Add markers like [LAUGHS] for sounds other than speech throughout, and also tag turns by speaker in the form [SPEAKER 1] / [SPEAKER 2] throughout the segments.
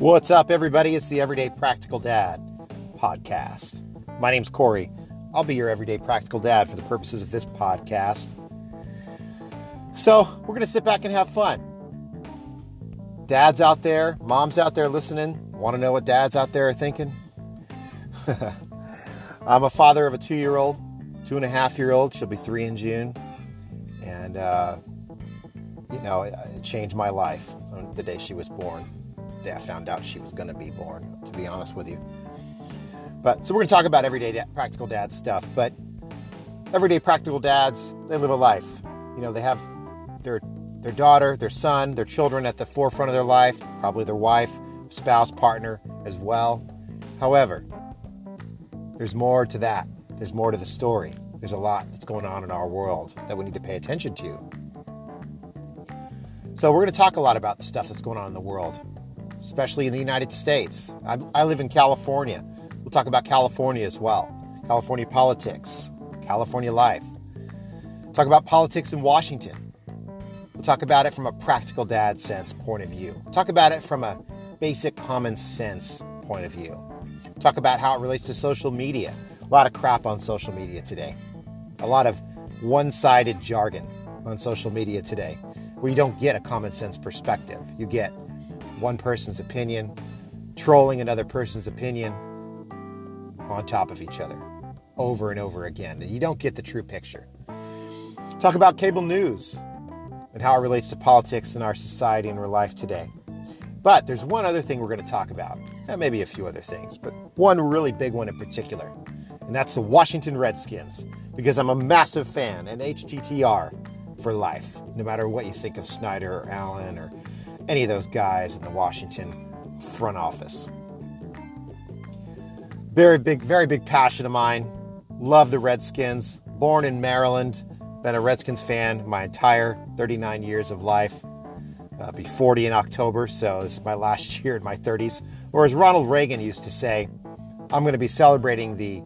[SPEAKER 1] What's up, everybody? It's the Everyday Practical Dad podcast. My name's Corey. I'll be your everyday practical dad for the purposes of this podcast. So, we're going to sit back and have fun. Dads out there, moms out there listening, want to know what dads out there are thinking? [LAUGHS] I'm a father of a two year old, two and a half year old. She'll be three in June. And, uh, you know, it, it changed my life the day she was born. Day I found out she was going to be born, to be honest with you. But so we're going to talk about everyday da- practical dad stuff. But everyday practical dads, they live a life. You know, they have their their daughter, their son, their children at the forefront of their life, probably their wife, spouse, partner as well. However, there's more to that. There's more to the story. There's a lot that's going on in our world that we need to pay attention to. So, we're going to talk a lot about the stuff that's going on in the world, especially in the United States. I, I live in California. We'll talk about California as well California politics, California life. Talk about politics in Washington. We'll talk about it from a practical dad sense point of view. Talk about it from a basic common sense point of view. Talk about how it relates to social media. A lot of crap on social media today. A lot of one sided jargon on social media today where you don't get a common sense perspective. You get one person's opinion, trolling another person's opinion on top of each other over and over again. And you don't get the true picture. Talk about cable news and how it relates to politics in our society and our life today. But there's one other thing we're going to talk about, and maybe a few other things, but one really big one in particular, and that's the Washington Redskins, because I'm a massive fan and HTTR for life, no matter what you think of Snyder or Allen or any of those guys in the Washington front office. Very big, very big passion of mine. Love the Redskins. Born in Maryland, been a Redskins fan my entire 39 years of life. Uh, be 40 in October, so this is my last [LAUGHS] year in my 30s. Or as Ronald Reagan used to say, I'm going to be celebrating the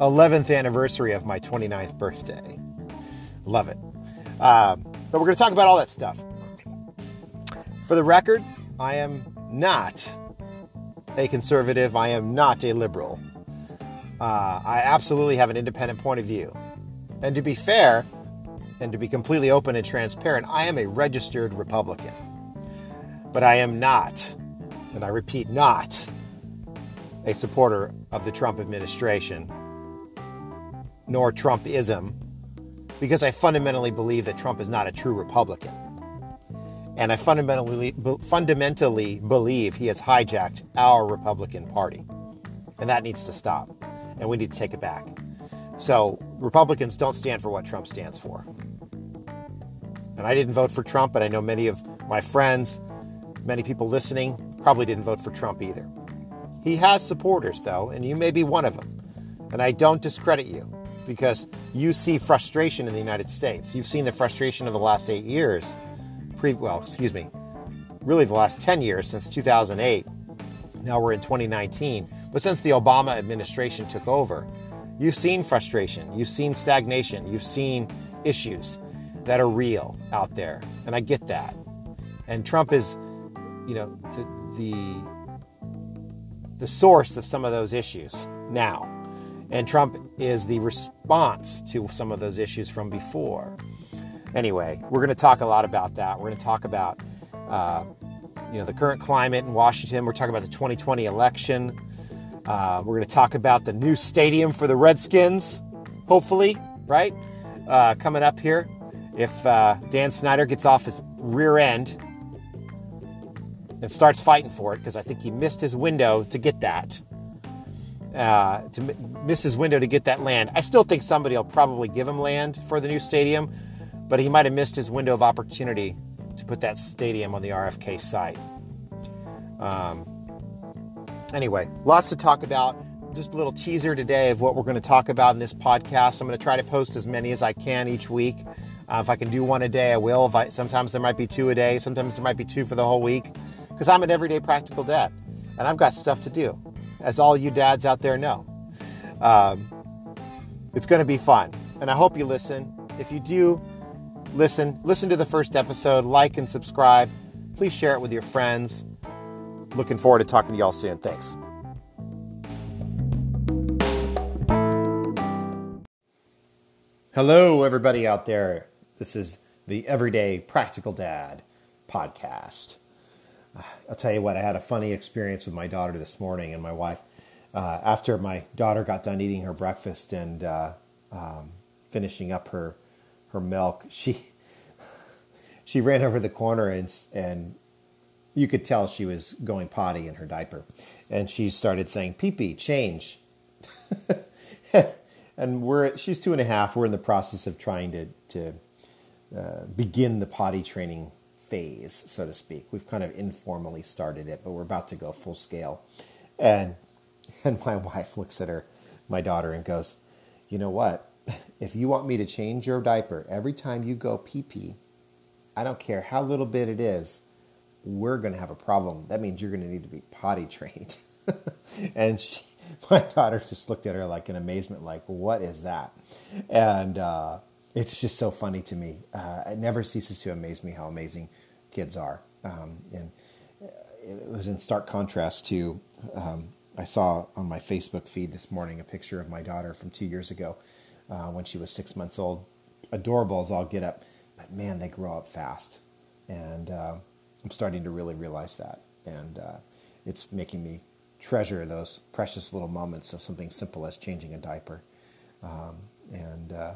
[SPEAKER 1] 11th anniversary of my 29th birthday. Love it. Uh, but we're going to talk about all that stuff. For the record, I am not a conservative. I am not a liberal. Uh, I absolutely have an independent point of view. And to be fair, and to be completely open and transparent, I am a registered Republican. But I am not, and I repeat, not a supporter of the Trump administration, nor Trumpism, because I fundamentally believe that Trump is not a true Republican. And I fundamentally, fundamentally believe he has hijacked our Republican Party. And that needs to stop. And we need to take it back. So, Republicans don't stand for what Trump stands for. And I didn't vote for Trump, but I know many of my friends, many people listening, probably didn't vote for Trump either. He has supporters, though, and you may be one of them. And I don't discredit you because you see frustration in the United States. You've seen the frustration of the last eight years pre well, excuse me, really the last 10 years since 2008. Now we're in 2019, but since the Obama administration took over, you've seen frustration, you've seen stagnation, you've seen issues that are real out there, and I get that. And Trump is, you know, the the, the source of some of those issues now. And Trump is the response to some of those issues from before. Anyway, we're going to talk a lot about that. We're going to talk about, uh, you know, the current climate in Washington. We're talking about the 2020 election. Uh, we're going to talk about the new stadium for the Redskins, hopefully, right? Uh, coming up here, if uh, Dan Snyder gets off his rear end and starts fighting for it, because I think he missed his window to get that. Uh, to miss his window to get that land. I still think somebody will probably give him land for the new stadium, but he might have missed his window of opportunity to put that stadium on the RFK site. Um, anyway, lots to talk about. Just a little teaser today of what we're going to talk about in this podcast. I'm going to try to post as many as I can each week. Uh, if I can do one a day, I will. I, sometimes there might be two a day. Sometimes there might be two for the whole week, because I'm an everyday practical dad, and I've got stuff to do, as all you dads out there know. Um, it's going to be fun, and I hope you listen. If you do, listen. Listen to the first episode, like and subscribe. Please share it with your friends. Looking forward to talking to y'all soon. Thanks. Hello, everybody out there. This is the Everyday Practical Dad podcast. Uh, I'll tell you what, I had a funny experience with my daughter this morning and my wife. Uh, after my daughter got done eating her breakfast and uh, um, finishing up her her milk, she she ran over the corner and and you could tell she was going potty in her diaper, and she started saying "pee pee, change." [LAUGHS] and we're she's two and a half. We're in the process of trying to to uh, begin the potty training phase, so to speak. We've kind of informally started it, but we're about to go full scale. And and my [LAUGHS] wife looks at her, my daughter, and goes, "You know what? If you want me to change your diaper every time you go pee pee, I don't care how little bit it is, we're going to have a problem. That means you're going to need to be potty trained." [LAUGHS] and she, my daughter just looked at her like in amazement, like, "What is that?" And uh, it's just so funny to me. Uh, it never ceases to amaze me how amazing kids are. Um, and it was in stark contrast to um, I saw on my Facebook feed this morning a picture of my daughter from two years ago uh, when she was six months old. Adorable as all get up, but man, they grow up fast, and uh, I'm starting to really realize that, and uh, it's making me treasure those precious little moments of something simple as changing a diaper. Um, and uh,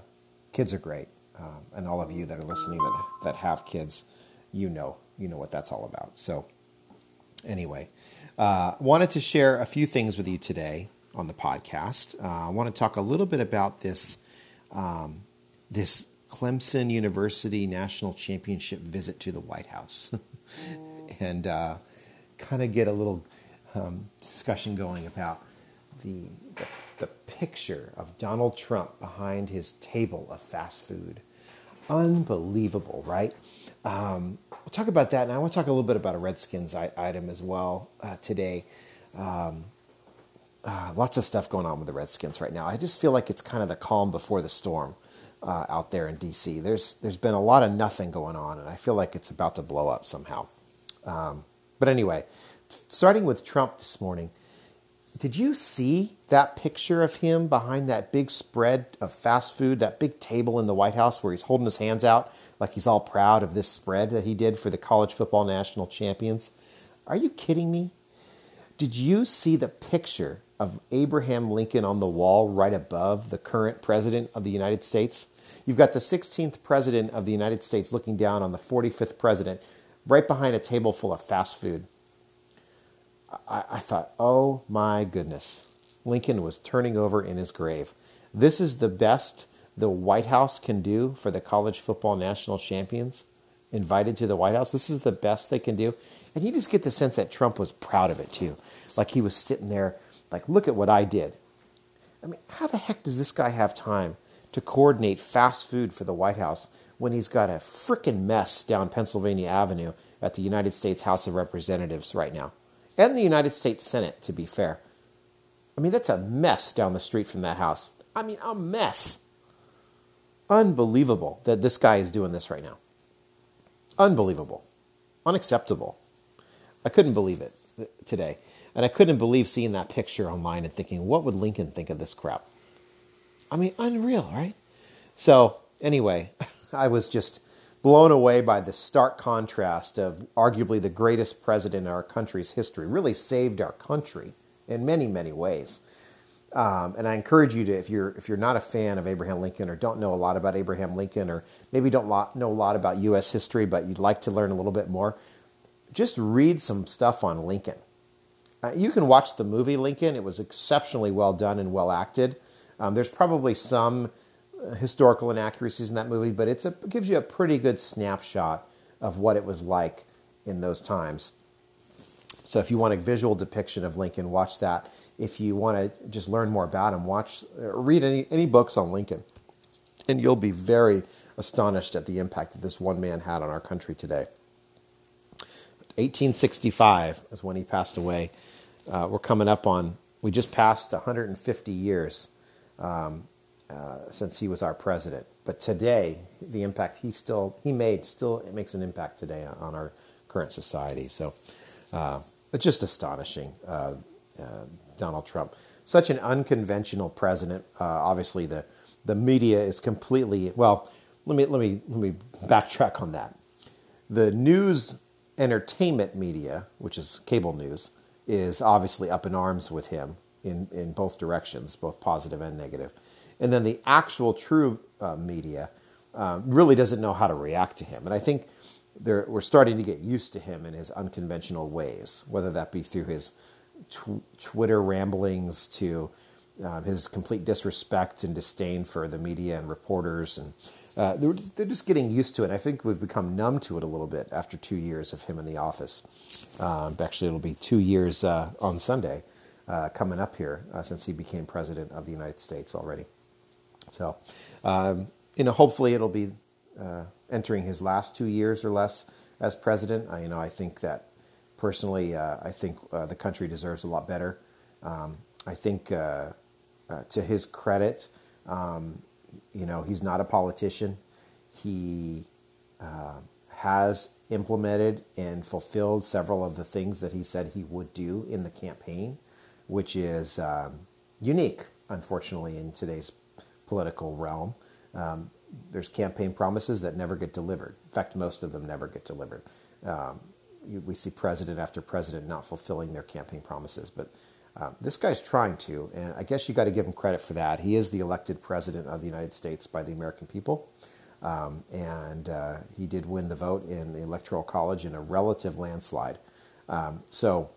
[SPEAKER 1] kids are great. Um, and all of you that are listening that, that have kids, you know, you know what that's all about. So, anyway, uh, wanted to share a few things with you today on the podcast. Uh, I want to talk a little bit about this um, this Clemson University National Championship visit to the White House, [LAUGHS] and uh, kind of get a little um, discussion going about the, the, the picture of Donald Trump behind his table of fast food. Unbelievable, right? Um, we'll talk about that, and I want to talk a little bit about a Redskins item as well uh, today. Um, uh, lots of stuff going on with the Redskins right now. I just feel like it's kind of the calm before the storm uh, out there in DC. There's there's been a lot of nothing going on, and I feel like it's about to blow up somehow. Um, but anyway, starting with Trump this morning, did you see that picture of him behind that big spread of fast food, that big table in the White House where he's holding his hands out like he's all proud of this spread that he did for the college football national champions? Are you kidding me? Did you see the picture of Abraham Lincoln on the wall right above the current president of the United States? You've got the 16th president of the United States looking down on the 45th president right behind a table full of fast food. I, I thought, oh my goodness, Lincoln was turning over in his grave. This is the best the White House can do for the college football national champions invited to the White House. This is the best they can do. And you just get the sense that Trump was proud of it too. Like he was sitting there, like, look at what I did. I mean, how the heck does this guy have time to coordinate fast food for the White House when he's got a freaking mess down Pennsylvania Avenue at the United States House of Representatives right now? and the United States Senate, to be fair. I mean, that's a mess down the street from that house. I mean, a mess. Unbelievable that this guy is doing this right now. Unbelievable. Unacceptable. I couldn't believe it today. And I couldn't believe seeing that picture online and thinking, what would Lincoln think of this crap? I mean, unreal, right? So, anyway, [LAUGHS] I was just blown away by the stark contrast of arguably the greatest president in our country's history, really saved our country in many, many ways. Um, and I encourage you to, if you're if you're not a fan of Abraham Lincoln or don't know a lot about Abraham Lincoln or maybe don't know a lot about U.S. history, but you'd like to learn a little bit more, just read some stuff on Lincoln. Uh, you can watch the movie Lincoln; it was exceptionally well done and well acted. Um, there's probably some historical inaccuracies in that movie, but a, it gives you a pretty good snapshot of what it was like in those times. So if you want a visual depiction of Lincoln, watch that. If you want to just learn more about him, watch uh, read any any books on Lincoln, and you'll be very astonished at the impact that this one man had on our country today. 1865 is when he passed away. Uh, we're coming up on we just passed 150 years um, uh, since he was our president. But today, the impact he still he made still it makes an impact today on our current society. So, uh, it's just astonishing. Uh, uh, Donald Trump, such an unconventional president. Uh, obviously, the the media is completely well. Let me let me let me backtrack on that. The news entertainment media, which is cable news, is obviously up in arms with him in, in both directions, both positive and negative. And then the actual true uh, media uh, really doesn't know how to react to him. And I think we're starting to get used to him in his unconventional ways, whether that be through his tw- Twitter ramblings to uh, his complete disrespect and disdain for the media and reporters and uh, they're, they're, just getting used to it. I think we've become numb to it a little bit after two years of him in the office. Uh, actually, it'll be two years uh, on Sunday uh, coming up here uh, since he became president of the United States already. So, um, you know, hopefully it'll be uh, entering his last two years or less as president. I, you know, I think that personally, I think the country deserves a lot better. Um, I think, to his credit, um, you know, he's not a politician. He uh, has implemented and fulfilled several of the things that he said he would do in the campaign, which is um, unique, unfortunately, in today's political realm. Um, there's campaign promises that never get delivered. In fact, most of them never get delivered. Um, we see president after president not fulfilling their campaign promises, but um, this guy's trying to, and I guess you got to give him credit for that. He is the elected president of the United States by the American people, um, and uh, he did win the vote in the Electoral College in a relative landslide. Um, so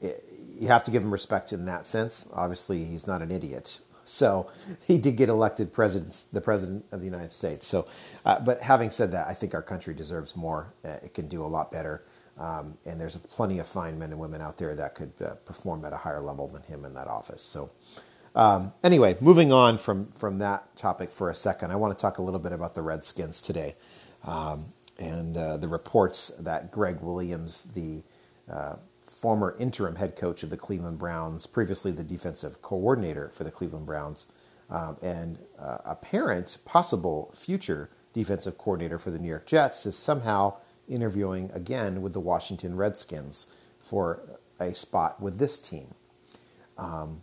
[SPEAKER 1] it, you have to give him respect in that sense. Obviously, he's not an idiot. So [LAUGHS] he did get elected president, the president of the United States. So, uh, but having said that, I think our country deserves more. Uh, it can do a lot better. Um, and there's plenty of fine men and women out there that could uh, perform at a higher level than him in that office. So, um, anyway, moving on from, from that topic for a second, I want to talk a little bit about the Redskins today um, and uh, the reports that Gregg Williams, the uh, former interim head coach of the Cleveland Browns, previously the defensive coordinator for the Cleveland Browns, um, and uh, apparent possible future defensive coordinator for the New York Jets, is somehow interviewing again with the Washington Redskins for a spot with this team. Um,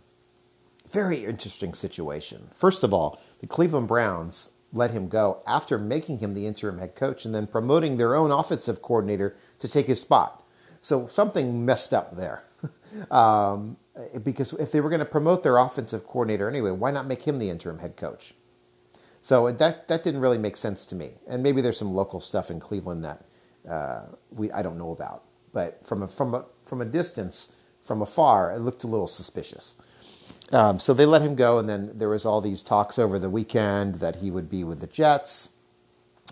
[SPEAKER 1] very interesting situation. First of all, the Cleveland Browns let him go after making him the interim head coach and then promoting their own offensive coordinator to take his spot. So something messed up there. [LAUGHS] um, because if they were going to promote their offensive coordinator anyway, why not make him the interim head coach? So that that didn't really make sense to me. And maybe there's some local stuff in Cleveland that uh, we I don't know about. But from a, from a, from a distance, from afar, it looked a little suspicious. Um, so they let him go, and then there was all these talks over the weekend that he would be with the Jets,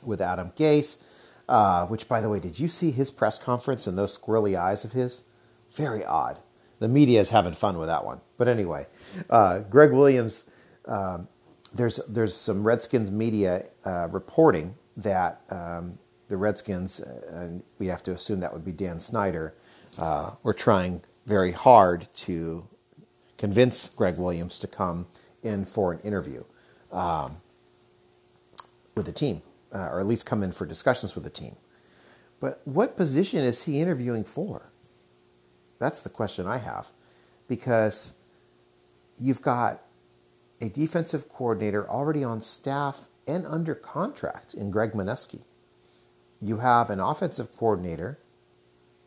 [SPEAKER 1] with Adam Gase. Uh, which, by the way, did you see his press conference and those squirrely eyes of his? Very odd. The media is having fun with that one. But anyway, uh, Gregg Williams. Um, there's there's some Redskins media uh, reporting that um, the Redskins, uh, and we have to assume that would be Dan Snyder, uh, were trying very hard to convince Gregg Williams to come in for an interview um, with the team, uh, or at least come in for discussions with the team. But what position is he interviewing for? That's the question I have. Because you've got a defensive coordinator already on staff and under contract in Greg Manusky you have an offensive coordinator,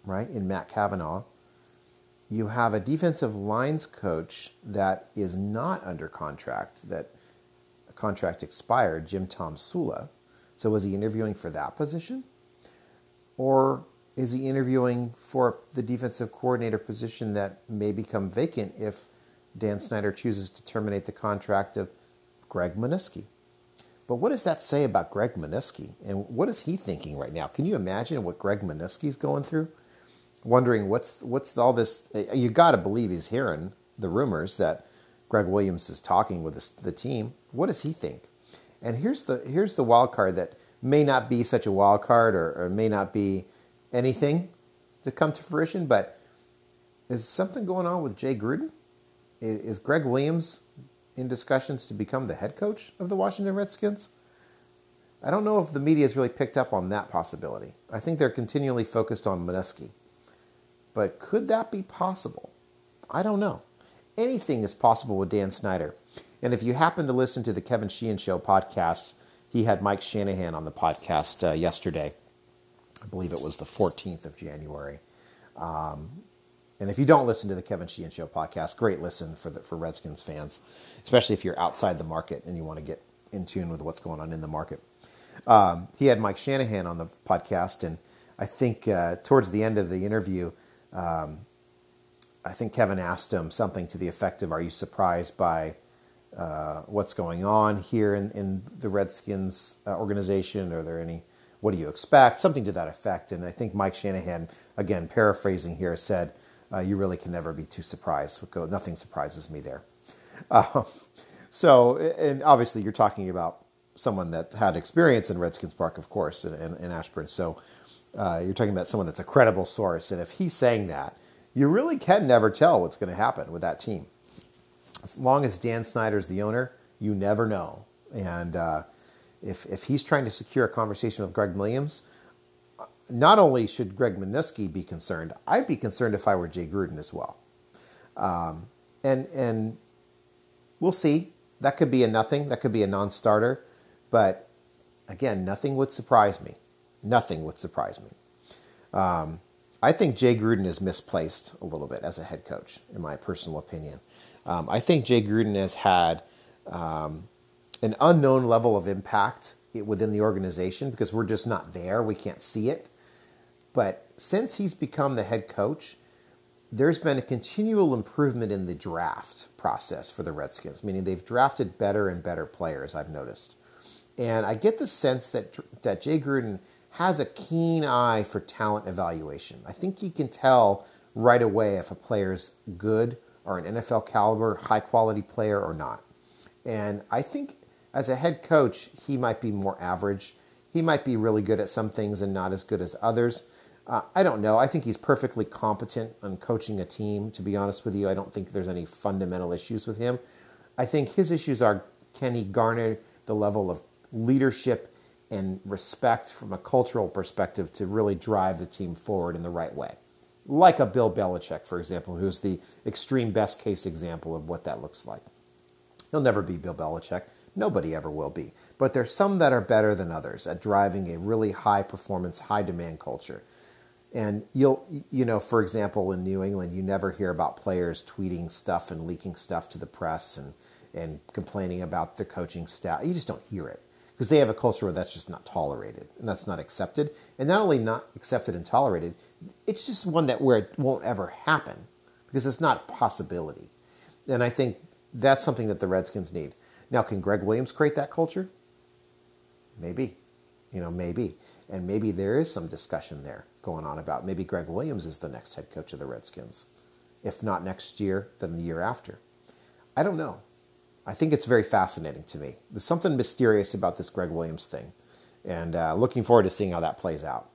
[SPEAKER 1] right, in Matt Cavanaugh. You have a defensive lines coach that is not under contract, that contract expired, Jim Tomsula. So was he interviewing for that position? Or is he interviewing for the defensive coordinator position that may become vacant if Dan Snyder chooses to terminate the contract of Greg Manusky? But what does that say about Greg Manusky? And what is he thinking right now? Can you imagine what Greg Manusky's going through? Wondering what's what's all this? Eh, eh, you got to believe he's hearing the rumors that Gregg Williams is talking with the team. What does he think? And here's the here's the wild card that may not be such a wild card or, or may not be anything to come to fruition. But is something going on with Jay Gruden? Is Gregg Williams in discussions to become the head coach of the Washington Redskins? I don't know if the media has really picked up on that possibility. I think they're continually focused on Manusky. But could that be possible? I don't know. Anything is possible with Dan Snyder. And if you happen to listen to the Kevin Sheehan Show podcast, he had Mike Shanahan on the podcast uh, yesterday. I believe it was the 14th of January. Um, and if you don't listen to the Kevin Sheehan Show podcast, great listen for the, for Redskins fans, especially if you're outside the market and you want to get in tune with what's going on in the market. Um, he had Mike Shanahan on the podcast, and I think uh, towards the end of the interview, um, I think Kevin asked him something to the effect of, "Are you surprised by uh, what's going on here in, in the Redskins uh, organization? Are there any? What do you expect?" Something to that effect. And I think Mike Shanahan, again paraphrasing here, said, uh, "You really can never be too surprised. Nothing surprises me there." Uh, [LAUGHS] so, and obviously, you're talking about someone that had experience in Redskins Park, of course, in, in, in Ashburn. So, uh, you're talking about someone that's a credible source, and if he's saying that, you really can never tell what's going to happen with that team as long as Dan Snyder's the owner, you never know. And uh, if, if he's trying to secure a conversation with Gregg Williams, not only should Greg Manusky be concerned, I'd be concerned if I were Jay Gruden as well. Um, and and we'll see. That could be a nothing. That could be a non-starter. But again, nothing would surprise me. Nothing would surprise me. Um, I think Jay Gruden is misplaced a little bit as a head coach, in my personal opinion. Um, I think Jay Gruden has had um, an unknown level of impact within the organization because we're just not there. We can't see it. But since he's become the head coach, there's been a continual improvement in the draft process for the Redskins, meaning they've drafted better and better players, I've noticed. And I get the sense that, that Jay Gruden has a keen eye for talent evaluation. I think he can tell right away if a player's good or an NFL caliber, high quality player or not. And I think as a head coach, he might be more average. He might be really good at some things and not as good as others. Uh, I don't know. I think he's perfectly competent on coaching a team, to be honest with you. I don't think there's any fundamental issues with him. I think his issues are can he garner the level of leadership and respect from a cultural perspective to really drive the team forward in the right way? like a Bill Belichick, for example, who's the extreme best case example of what that looks like. He'll never be Bill Belichick. Nobody ever will be. But there's some that are better than others at driving a really high performance, high demand culture. And you'll, you know, for example, in New England, you never hear about players tweeting stuff and leaking stuff to the press and, and complaining about the coaching staff. You just don't hear it because they have a culture where that's just not tolerated and that's not accepted. And not only not accepted and tolerated, it's just one that where it won't ever happen because it's not a possibility. And I think that's something that the Redskins need. Now, can Gregg Williams create that culture? Maybe. You know, maybe. And maybe there is some discussion there going on about maybe Gregg Williams is the next head coach of the Redskins. If not next year, then the year after. I don't know. I think it's very fascinating to me. There's something mysterious about this Gregg Williams thing. And uh, looking forward to seeing how that plays out.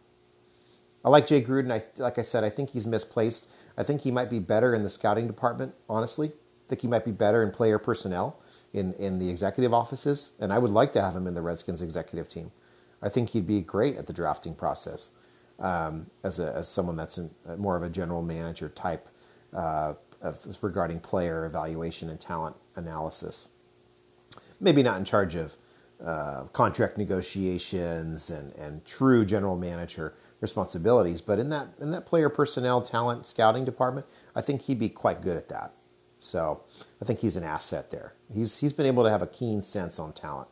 [SPEAKER 1] I like Jay Gruden. I, like I said, I think he's misplaced. I think he might be better in the scouting department, honestly. I think he might be better in player personnel in, in the executive offices. And I would like to have him in the Redskins executive team. I think he'd be great at the drafting process um, as, a, as someone that's in, more of a general manager type uh, of, regarding player evaluation and talent analysis. Maybe not in charge of uh, contract negotiations and, and true general manager responsibilities. But in that in that player personnel talent scouting department, I think he'd be quite good at that. So I think he's an asset there. He's he's been able to have a keen sense on talent.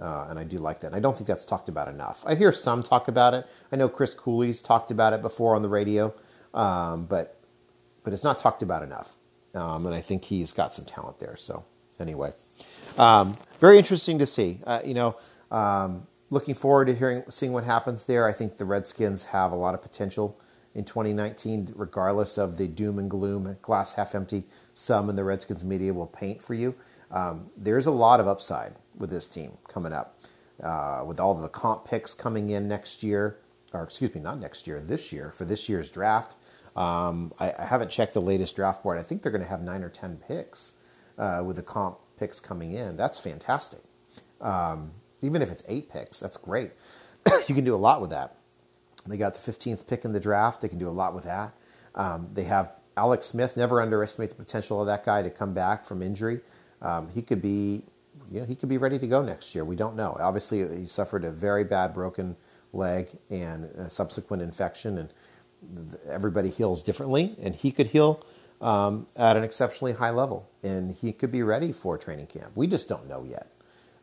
[SPEAKER 1] Uh, and I do like that. And I don't think that's talked about enough. I hear some talk about it. I know Chris Cooley's talked about it before on the radio, um, but but it's not talked about enough. Um, and I think he's got some talent there. So anyway, um, very interesting to see. Uh, you know, um, looking forward to hearing seeing what happens there. I think the Redskins have a lot of potential in 2019, regardless of the doom and gloom, glass half empty. Some in the Redskins media will paint for you. Um, there's a lot of upside with this team coming up, uh, with all the comp picks coming in next year, or excuse me, not next year, this year for this year's draft. Um, I, I, haven't checked the latest draft board. I think they're going to have nine or ten picks uh, with the comp picks coming in. That's fantastic. Um, even if it's eight picks, that's great. [COUGHS] you can do a lot with that. They got the 15th pick in the draft. They can do a lot with that. Um, they have Alex Smith. Never underestimate the potential of that guy to come back from injury. Um, he could be, you know, he could be ready to go next year. We don't know. Obviously, he suffered a very bad broken leg and subsequent infection, and everybody heals differently, and he could heal um, at an exceptionally high level, and he could be ready for training camp. We just don't know yet.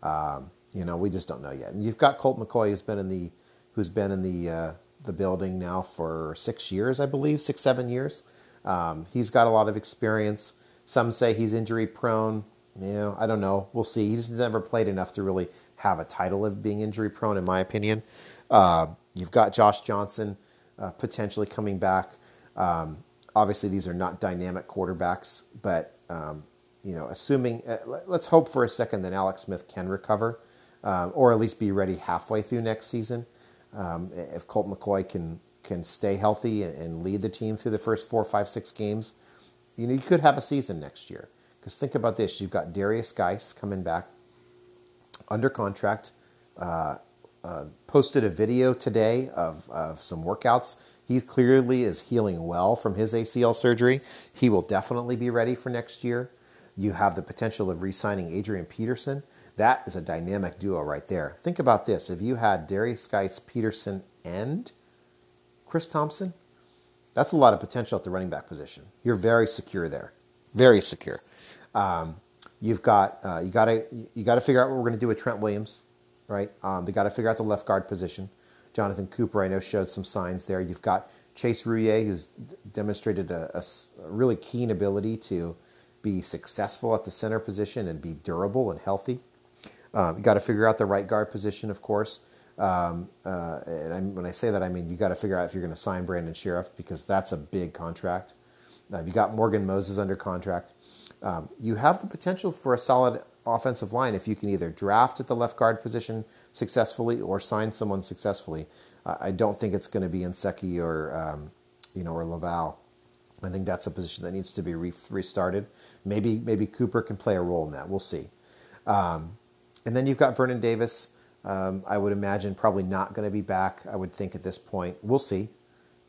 [SPEAKER 1] Um, you know, we just don't know yet. And you've got Colt McCoy, who's been in the who's been in the uh, the building now for six years, I believe, six seven years. Um, he's got a lot of experience. Some say he's injury prone. Know, I don't know. We'll see. He's never played enough to really have a title of being injury prone, in my opinion. Uh, you've got Josh Johnson uh, potentially coming back. Um, obviously, these are not dynamic quarterbacks, but um, you know, assuming uh, let's hope for a second that Alex Smith can recover, um, or at least be ready halfway through next season. Um, if Colt McCoy can can stay healthy and, lead the team through the first four, five, six games, you know, you could have a season next year. Because think about this: you've got Darius Guice coming back under contract. Uh, uh, posted a video today of, of some workouts. He clearly is healing well from his ACL surgery. He will definitely be ready for next year. You have the potential of re signing Adrian Peterson. That is a dynamic duo right there. Think about this if you had Darius Guice, Peterson, and Chris Thompson, that's a lot of potential at the running back position. You're very secure there, very secure. Um, you've got uh, you got to you got to figure out what we're going to do with Trent Williams right? Um, they got to figure out the left guard position. Jonathan Cooper, I know, showed some signs there. You've got Chase Roullier, who's demonstrated a, a, a, really keen ability to be successful at the center position and be durable and healthy. Um, you got to figure out the right guard position, of course. Um, uh, and I, when I say that, I mean you got to figure out if you're going to sign Brandon Scherff because that's a big contract. Uh, you got Morgan Moses under contract. Um, you have the potential for a solid offensive line if you can either draft at the left guard position successfully or sign someone successfully. Uh, I don't think it's going to be Nsekhe or um, you know or Lauvao. I think that's a position that needs to be re- restarted. Maybe maybe Cooper can play a role in that. We'll see. Um, and then you've got Vernon Davis. Um, I would imagine probably not going to be back. I would think at this point. We'll see.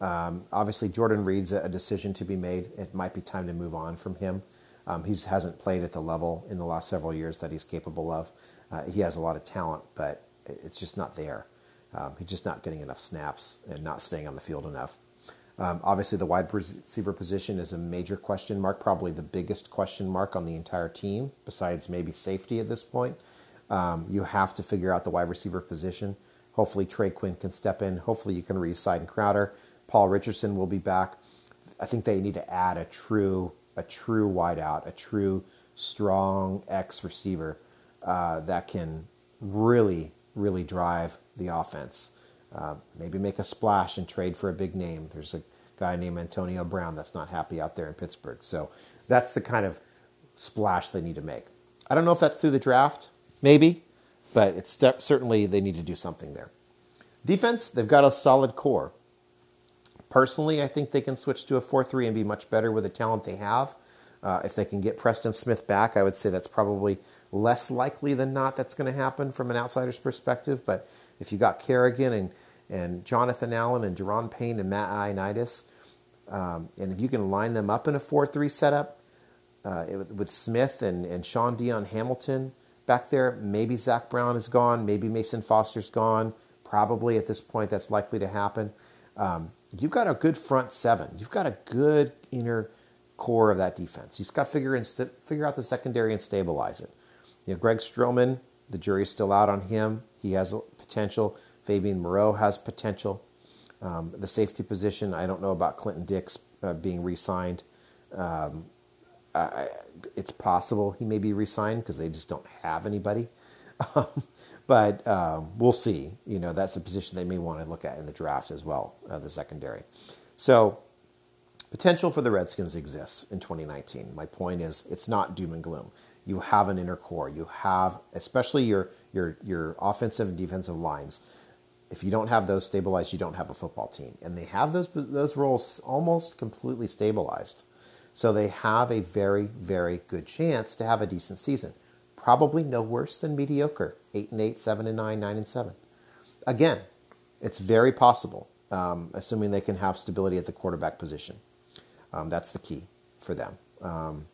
[SPEAKER 1] Um, obviously, Jordan Reed's a, a decision to be made. It might be time to move on from him. Um, he hasn't played at the level in the last several years that he's capable of. Uh, he has a lot of talent, but it's just not there. Um, he's just not getting enough snaps and not staying on the field enough. Um, obviously, the wide receiver position is a major question mark, probably the biggest question mark on the entire team, besides maybe safety at this point. Um, you have to figure out the wide receiver position. Hopefully, Trey Quinn can step in. Hopefully, you can re-sign Crowder. Paul Richardson will be back. I think they need to add a true a true wideout, a true strong X receiver uh, that can really, really drive the offense. Uh, maybe make a splash and trade for a big name. There's a guy named Antonio Brown that's not happy out there in Pittsburgh. So that's the kind of splash they need to make. I don't know if that's through the draft, maybe, but it's certainly they need to do something there. Defense, they've got a solid core. Personally, I think they can switch to a 4 3 and be much better with the talent they have. Uh, if they can get Preston Smith back, I would say that's probably less likely than not that's going to happen from an outsider's perspective. But if you got Kerrigan and, and Jonathan Allen and Da'Ron Payne and Matt Ioannidis, um, and if you can line them up in a 4 3 setup uh, with Smith and, and Shaun Dion Hamilton back there, maybe Zach Brown is gone, maybe Mason Foster's gone. Probably at this point, that's likely to happen. Um, you've got a good front seven. You've got a good inner core of that defense. You've got to figure, st- figure out the secondary and stabilize it. You know, Greg Stroman, the jury's still out on him. He has potential. Fabian Moreau has potential. Um, the safety position, I don't know about Clinton Dix uh, being re signed. Um, it's possible he may be re signed because they just don't have anybody. [LAUGHS] Um, but um, we'll see. You know, that's a position they may want to look at in the draft as well, uh, the secondary. So potential for the Redskins exists in 2019. My point is, it's not doom and gloom. You have an inner core. You have, especially your your your offensive and defensive lines. If you don't have those stabilized, you don't have a football team. And they have those those roles almost completely stabilized. So they have a very very good chance to have a decent season probably no worse than mediocre 8 and 8, 7 and 9, 9 and 7. Again, it's very possible, um, assuming they can have stability at the quarterback position. Um, that's the key for them. Um,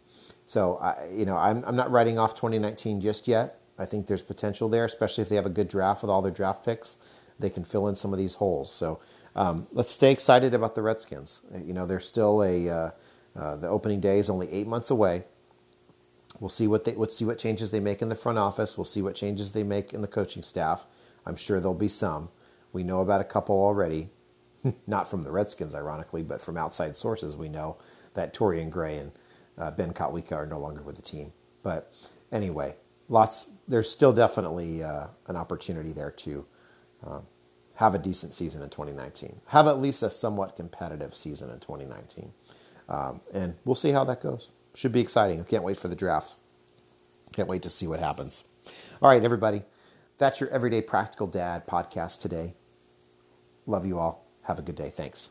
[SPEAKER 1] so, I, you know, I'm, I'm not writing off 2019 just yet. I think there's potential there, especially if they have a good draft with all their draft picks. They can fill in some of these holes. So um, let's stay excited about the Redskins. You know, they're still a uh, uh, the opening day is only eight months away. We'll see what they we'll see what changes they make in the front office. We'll see what changes they make in the coaching staff. I'm sure there'll be some. We know about a couple already, [LAUGHS] not from the Redskins, ironically, but from outside sources. We know that Torian Gray and uh, Ben Kotwica are no longer with the team. But anyway, lots. There's still definitely uh, an opportunity there to um, have a decent season in 2019. Have at least a somewhat competitive season in 2019, um, and we'll see how that goes. Should be exciting. Can't wait for the draft. Can't wait to see what happens. All right, everybody. That's your Everyday Practical Dad podcast today. Love you all. Have a good day. Thanks.